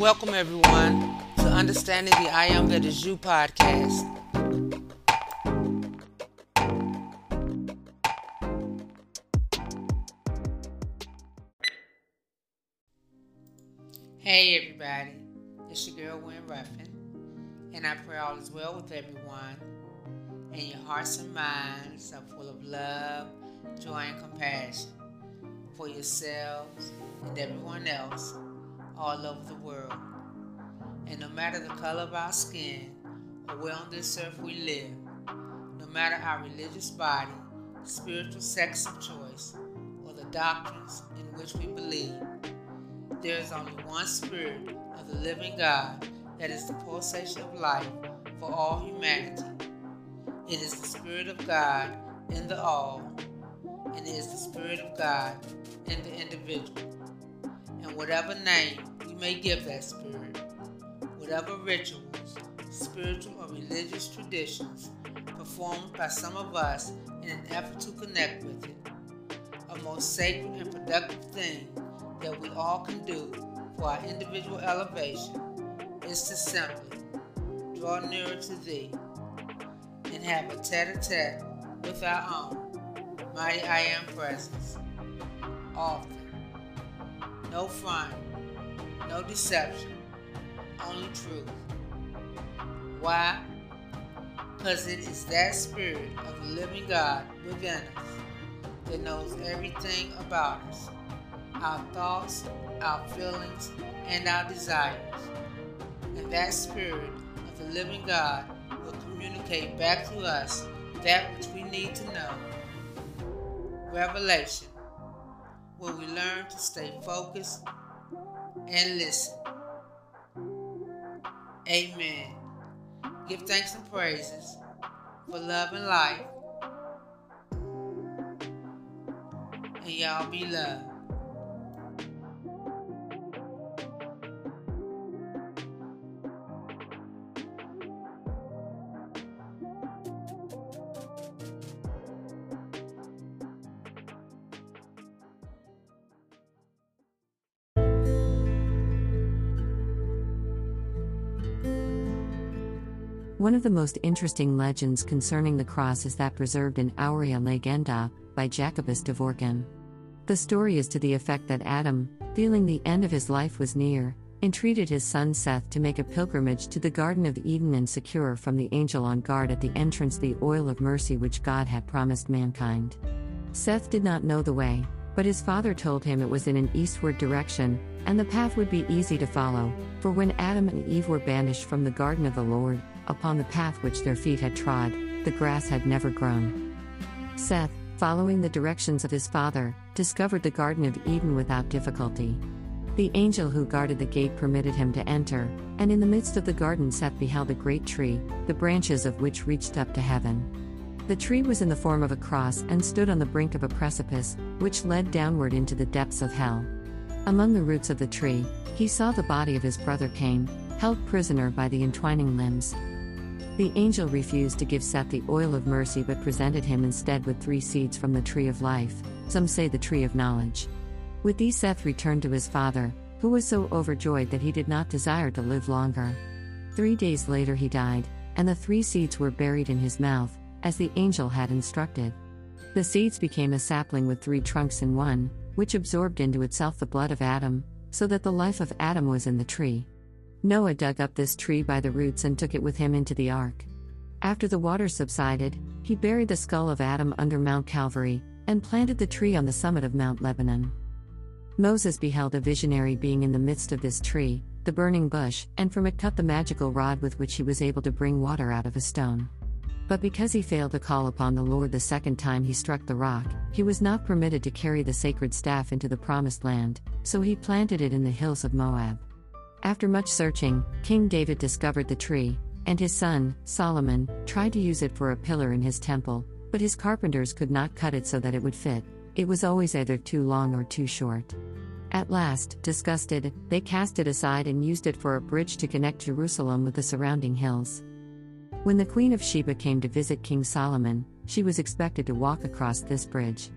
welcome everyone to Understanding the I Am That Is You podcast. Hey everybody, it's your girl Wynn Ruffin, and I pray all is well with everyone, and your hearts and minds are full of love, joy, and compassion for yourselves and everyone else all over the world. And no matter the color of our skin or where on this earth we live, no matter our religious body, spiritual sex of choice, or the doctrines in which we believe, there is only one Spirit of the living God that is the pulsation of life for all humanity. It is the Spirit of God in the all, and it is the Spirit of God in the individual. And whatever name may give that Spirit, whatever rituals, spiritual or religious traditions performed by some of us in an effort to connect with it, a most sacred and productive thing that we all can do for our individual elevation is to simply draw nearer to Thee and have a tete a tete with our own mighty I Am presence. Often. No front, no deception, only truth. Why? Because it is that Spirit of the living God within us that knows everything about us our thoughts, our feelings, and our desires. And that Spirit of the living God will communicate back to us that which we need to know. Revelation, where we learn to stay focused and listen. Amen. Give thanks and praises for love and life. And y'all be loved. One of the most interesting legends concerning the cross is that preserved in Aurea Legenda by Jacobus de Voragine. The story is to the effect that Adam, feeling the end of his life was near, entreated his son Seth to make a pilgrimage to the Garden of Eden and secure from the angel on guard at the entrance the oil of mercy which God had promised mankind. Seth did not know the way, but his father told him it was in an eastward direction, and the path would be easy to follow, for when Adam and Eve were banished from the garden of the Lord, upon the path which their feet had trod, the grass had never grown. Seth, following the directions of his father, discovered the Garden of Eden without difficulty. The angel who guarded the gate permitted him to enter, and in the midst of the garden Seth beheld a great tree, the branches of which reached up to heaven. The tree was in the form of a cross and stood on the brink of a precipice, which led downward into the depths of hell. Among the roots of the tree, he saw the body of his brother Cain, held prisoner by the entwining limbs. The angel refused to give Seth the oil of mercy but presented him instead with three seeds from the tree of life, some say the tree of knowledge. With these, Seth returned to his father, who was so overjoyed that he did not desire to live longer. Three days later, he died, and the three seeds were buried in his mouth, as the angel had instructed. The seeds became a sapling with three trunks in one, which absorbed into itself the blood of Adam, so that the life of Adam was in the tree. Noah dug up this tree by the roots and took it with him into the ark. After the water subsided, he buried the skull of Adam under Mount Calvary, and planted the tree on the summit of Mount Lebanon. Moses beheld a visionary being in the midst of this tree, the burning bush, and from it cut the magical rod with which he was able to bring water out of a stone. But because he failed to call upon the Lord the second time he struck the rock, he was not permitted to carry the sacred staff into the promised land, so he planted it in the hills of Moab. After much searching, King David discovered the tree, and his son, Solomon, tried to use it for a pillar in his temple, but his carpenters could not cut it so that it would fit, it was always either too long or too short. At last, disgusted, they cast it aside and used it for a bridge to connect Jerusalem with the surrounding hills. When the Queen of Sheba came to visit King Solomon, she was expected to walk across this bridge.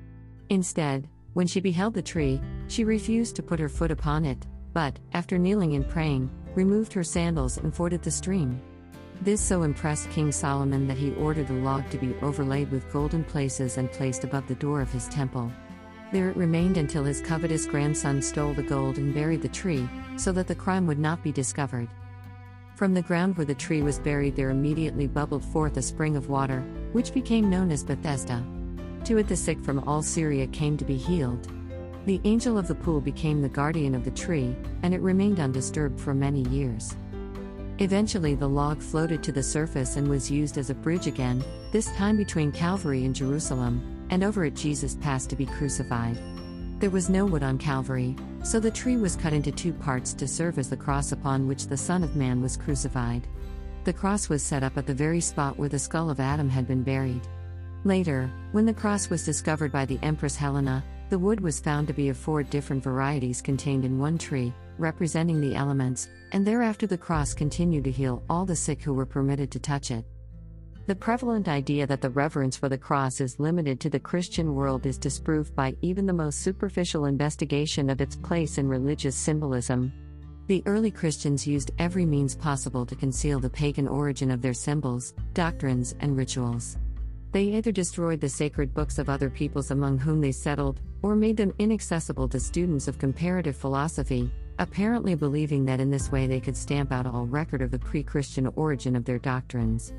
Instead, when she beheld the tree, she refused to put her foot upon it, but, after kneeling and praying, removed her sandals and forded the stream. This so impressed King Solomon that he ordered the log to be overlaid with golden places and placed above the door of his temple. There it remained until his covetous grandson stole the gold and buried the tree, so that the crime would not be discovered. From the ground where the tree was buried, there immediately bubbled forth a spring of water, which became known as Bethesda. To it, the sick from all Syria came to be healed. The angel of the pool became the guardian of the tree, and it remained undisturbed for many years. Eventually, the log floated to the surface and was used as a bridge again, this time between Calvary and Jerusalem, and over it Jesus passed to be crucified. There was no wood on Calvary, so the tree was cut into two parts to serve as the cross upon which the Son of Man was crucified. The cross was set up at the very spot where the skull of Adam had been buried. Later, when the cross was discovered by the Empress Helena, the wood was found to be of four different varieties contained in one tree, representing the elements, and thereafter the cross continued to heal all the sick who were permitted to touch it. The prevalent idea that the reverence for the cross is limited to the Christian world is disproved by even the most superficial investigation of its place in religious symbolism. The early Christians used every means possible to conceal the pagan origin of their symbols, doctrines, and rituals. They either destroyed the sacred books of other peoples among whom they settled, or made them inaccessible to students of comparative philosophy, apparently believing that in this way they could stamp out all record of the pre Christian origin of their doctrines.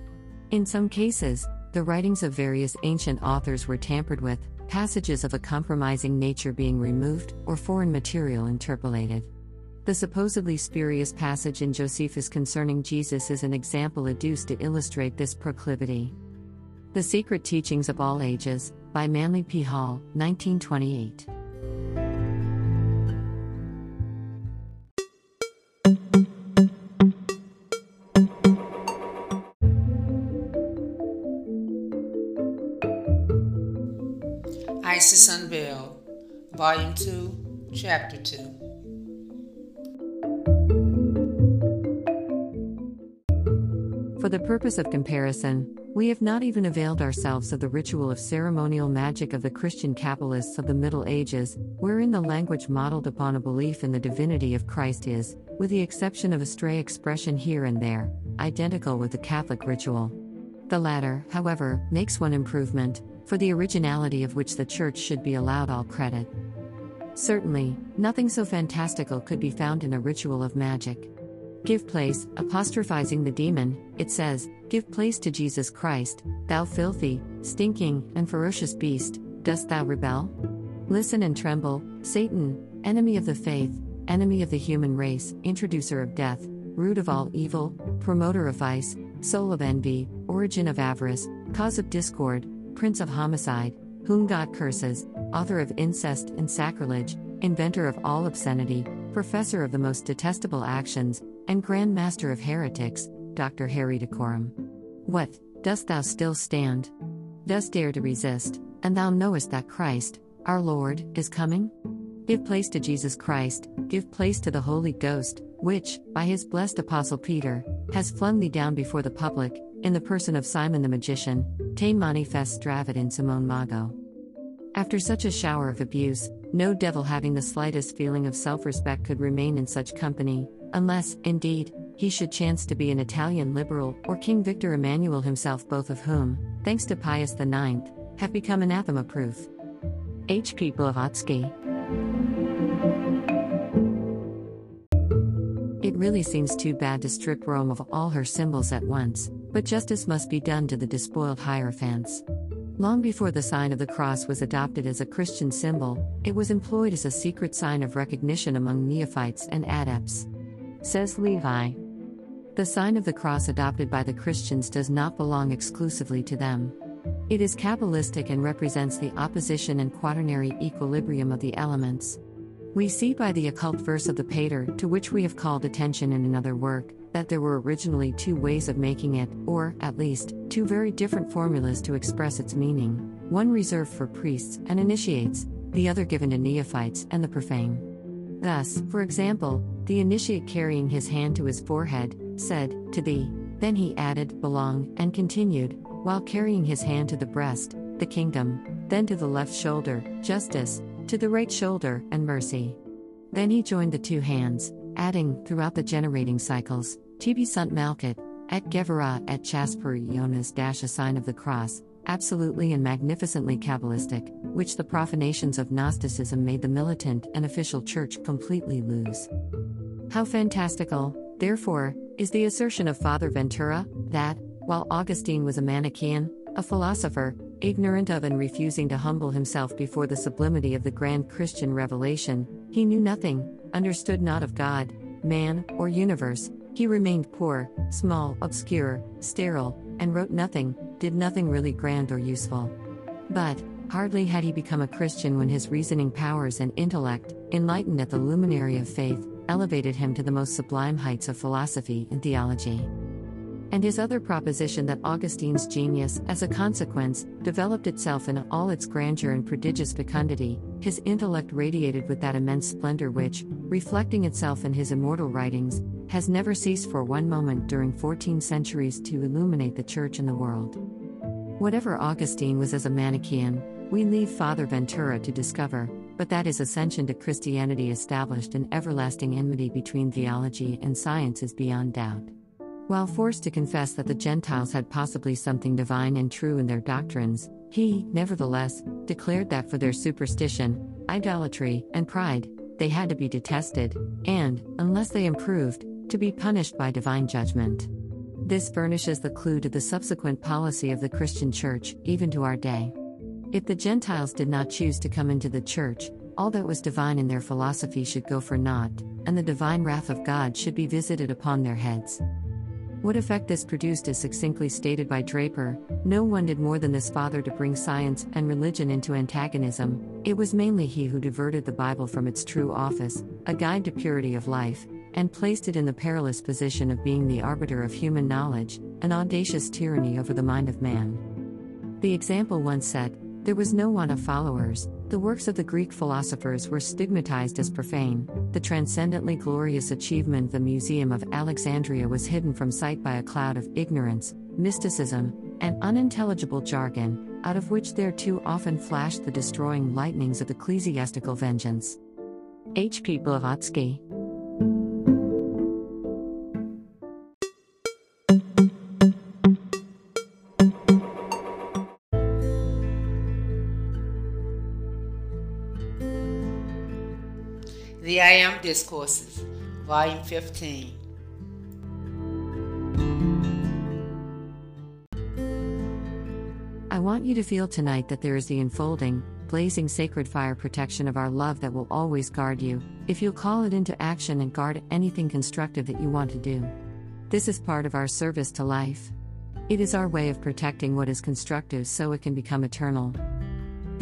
In some cases, the writings of various ancient authors were tampered with, passages of a compromising nature being removed, or foreign material interpolated. The supposedly spurious passage in Josephus concerning Jesus is an example adduced to illustrate this proclivity. The Secret Teachings of All Ages, by Manly P. Hall, 1928. Isis Unveiled, Volume 2, Chapter 2. For the purpose of comparison, we have not even availed ourselves of the ritual of ceremonial magic of the Christian Kabbalists of the Middle Ages, wherein the language modeled upon a belief in the divinity of Christ is, with the exception of a stray expression here and there, identical with the Catholic ritual. The latter, however, makes one improvement, for the originality of which the Church should be allowed all credit. Certainly, nothing so fantastical could be found in a ritual of magic. Give place, apostrophizing the demon, it says, Give place to Jesus Christ, thou filthy, stinking, and ferocious beast, dost thou rebel? Listen and tremble, Satan, enemy of the faith, enemy of the human race, introducer of death, root of all evil, promoter of vice, soul of envy, origin of avarice, cause of discord, prince of homicide, whom God curses, author of incest and sacrilege, inventor of all obscenity, professor of the most detestable actions, and grand master of heretics, Dr. Haereticorum. What, dost thou still stand? Dost dare to resist, and thou knowest that Christ, our Lord, is coming? Give place to Jesus Christ, give place to the Holy Ghost, which, by his blessed Apostle Peter, has flung thee down before the public, in the person of Simon the magician, te manifest stravit in Simone Mago. After such a shower of abuse, no devil having the slightest feeling of self respect could remain in such company, unless, indeed, he should chance to be an Italian liberal or King Victor Emmanuel himself, both of whom, thanks to Pius IX, have become anathema proof. H. P. Blavatsky. It really seems too bad to strip Rome of all her symbols at once, but justice must be done to the despoiled Hierophants. Long before the sign of the cross was adopted as a Christian symbol, it was employed as a secret sign of recognition among neophytes and adepts. Says Levi. The sign of the cross adopted by the Christians does not belong exclusively to them. It is Kabbalistic and represents the opposition and quaternary equilibrium of the elements. We see by the occult verse of the Pater, to which we have called attention in another work, that there were originally two ways of making it, or, at least, two very different formulas to express its meaning one reserved for priests and initiates, the other given to neophytes and the profane. Thus, for example, the initiate carrying his hand to his forehead, said, To thee, then he added, Belong, and continued, while carrying his hand to the breast, the kingdom, then to the left shoulder, justice, to the right shoulder, and mercy. Then he joined the two hands, adding, throughout the generating cycles, Tibi sunt malkut, et Gevurah et Chesed per aeonas dash a sign of the cross, absolutely and magnificently Kabbalistic, which the profanations of Gnosticism made the militant and official church completely lose. How fantastical, therefore, is the assertion of Father Ventura that, while Augustine was a Manichaean, a philosopher, ignorant of and refusing to humble himself before the sublimity of the grand Christian revelation, he knew nothing, understood not of God, man, or universe, he remained poor, small, obscure, sterile, and wrote nothing, did nothing really grand or useful. But, hardly had he become a Christian when his reasoning powers and intellect, enlightened at the luminary of faith, elevated him to the most sublime heights of philosophy and theology. And his other proposition that Augustine's genius, as a consequence, developed itself in all its grandeur and prodigious fecundity, his intellect radiated with that immense splendor which, reflecting itself in his immortal writings, has never ceased for one moment during 14 centuries to illuminate the Church and the world. Whatever Augustine was as a Manichaean, we leave Father Ventura to discover, but that his ascension to Christianity established an everlasting enmity between theology and science is beyond doubt. While forced to confess that the Gentiles had possibly something divine and true in their doctrines, he, nevertheless, declared that for their superstition, idolatry, and pride, they had to be detested, and, unless they improved, to be punished by divine judgment. This furnishes the clue to the subsequent policy of the Christian Church, even to our day. If the Gentiles did not choose to come into the Church, all that was divine in their philosophy should go for naught, and the divine wrath of God should be visited upon their heads. What effect this produced is succinctly stated by Draper No one did more than this father to bring science and religion into antagonism, it was mainly he who diverted the Bible from its true office, a guide to purity of life, and placed it in the perilous position of being the arbiter of human knowledge, an audacious tyranny over the mind of man. The example once set, there was no want of followers, the works of the Greek philosophers were stigmatized as profane, the transcendently glorious achievement of the Museum of Alexandria was hidden from sight by a cloud of ignorance, mysticism, and unintelligible jargon, out of which there too often flashed the destroying lightnings of ecclesiastical vengeance. H. P. Blavatsky The I Am Discourses, Volume 15. I want you to feel tonight that there is the enfolding, blazing sacred fire protection of our love that will always guard you, if you'll call it into action and guard anything constructive that you want to do. This is part of our service to life. It is our way of protecting what is constructive so it can become eternal.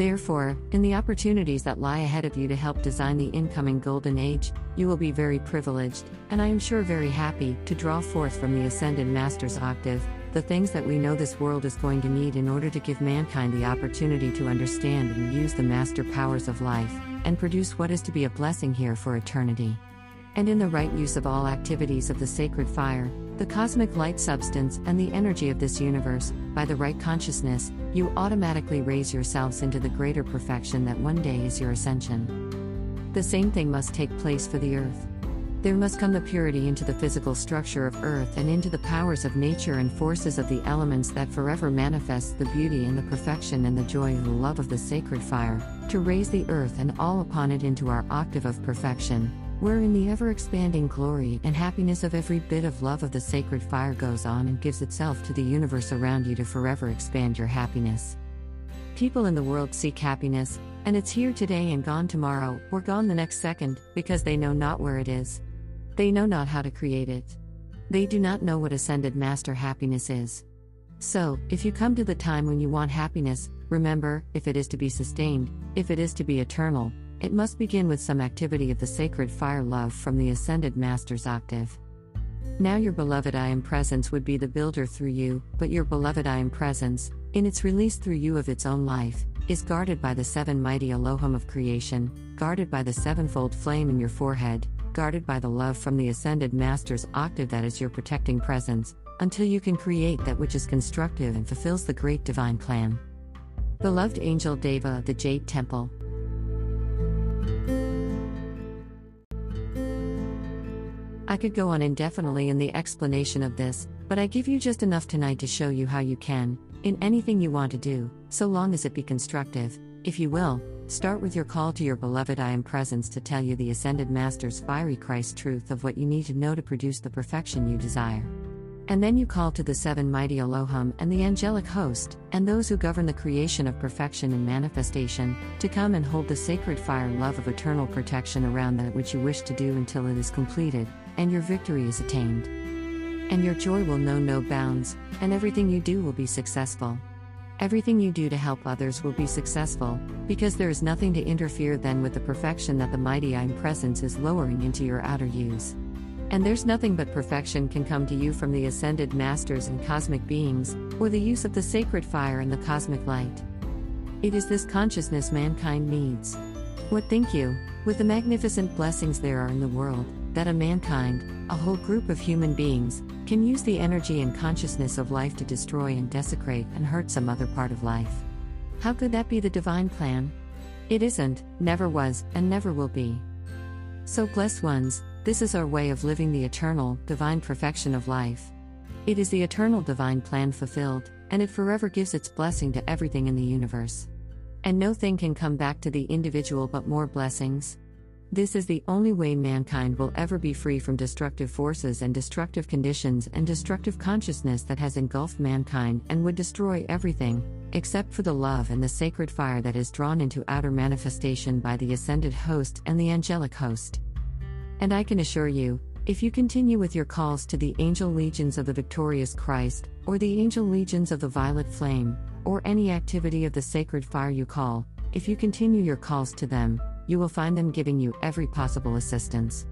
Therefore, in the opportunities that lie ahead of you to help design the incoming golden age, you will be very privileged, and I am sure very happy, to draw forth from the Ascended Master's octave the things that we know this world is going to need in order to give mankind the opportunity to understand and use the master powers of life, and produce what is to be a blessing here for eternity. And in the right use of all activities of the sacred fire, the cosmic light substance, and the energy of this universe, by the right consciousness, you automatically raise yourselves into the greater perfection that one day is your ascension. The same thing must take place for the earth. There must come the purity into the physical structure of earth and into the powers of nature and forces of the elements that forever manifests the beauty and the perfection and the joy and the love of the sacred fire, to raise the earth and all upon it into our octave of perfection, wherein the ever expanding glory and happiness of every bit of love of the sacred fire goes on and gives itself to the universe around you to forever expand your happiness. People in the world seek happiness, and it's here today and gone tomorrow, or gone the next second, because they know not where it is. They know not how to create it. They do not know what ascended master happiness is. So, if you come to the time when you want happiness, remember, if it is to be sustained, if it is to be eternal, it must begin with some activity of the sacred fire love from the Ascended Master's octave. Now, your beloved I am presence would be the builder through you, but your beloved I am presence, in its release through you of its own life, is guarded by the seven mighty Elohim of creation, guarded by the sevenfold flame in your forehead, guarded by the love from the Ascended Master's octave that is your protecting presence, until you can create that which is constructive and fulfills the great divine plan. Beloved Angel Deva of the Jade Temple, I could go on indefinitely in the explanation of this, but I give you just enough tonight to show you how you can, in anything you want to do, so long as it be constructive, if you will, start with your call to your beloved I am presence to tell you the ascended Master's fiery Christ truth of what you need to know to produce the perfection you desire. And then you call to the seven mighty Elohim and the angelic host, and those who govern the creation of perfection and manifestation, to come and hold the sacred fire love of eternal protection around that which you wish to do until it is completed, and your victory is attained. And your joy will know no bounds, and everything you do will be successful. Everything you do to help others will be successful, because there is nothing to interfere then with the perfection that the mighty I am presence is lowering into your outer use. And there's nothing but perfection can come to you from the ascended masters and cosmic beings, or the use of the sacred fire and the cosmic light. It is this consciousness mankind needs. What think you, with the magnificent blessings there are in the world, that a mankind, a whole group of human beings, can use the energy and consciousness of life to destroy and desecrate and hurt some other part of life? How could that be the divine plan? It isn't, never was, and never will be. So, blessed ones, this is our way of living the eternal, divine perfection of life. It is the eternal divine plan fulfilled, and it forever gives its blessing to everything in the universe. And no thing can come back to the individual but more blessings. This is the only way mankind will ever be free from destructive forces and destructive conditions and destructive consciousness that has engulfed mankind and would destroy everything, except for the love and the sacred fire that is drawn into outer manifestation by the ascended host and the angelic host. And I can assure you, if you continue with your calls to the angel legions of the victorious Christ, or the angel legions of the violet flame, or any activity of the sacred fire you call, if you continue your calls to them, you will find them giving you every possible assistance.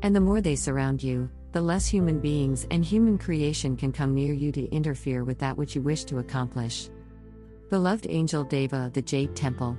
And the more they surround you, the less human beings and human creation can come near you to interfere with that which you wish to accomplish. Beloved Angel Deva, of the Jade Temple.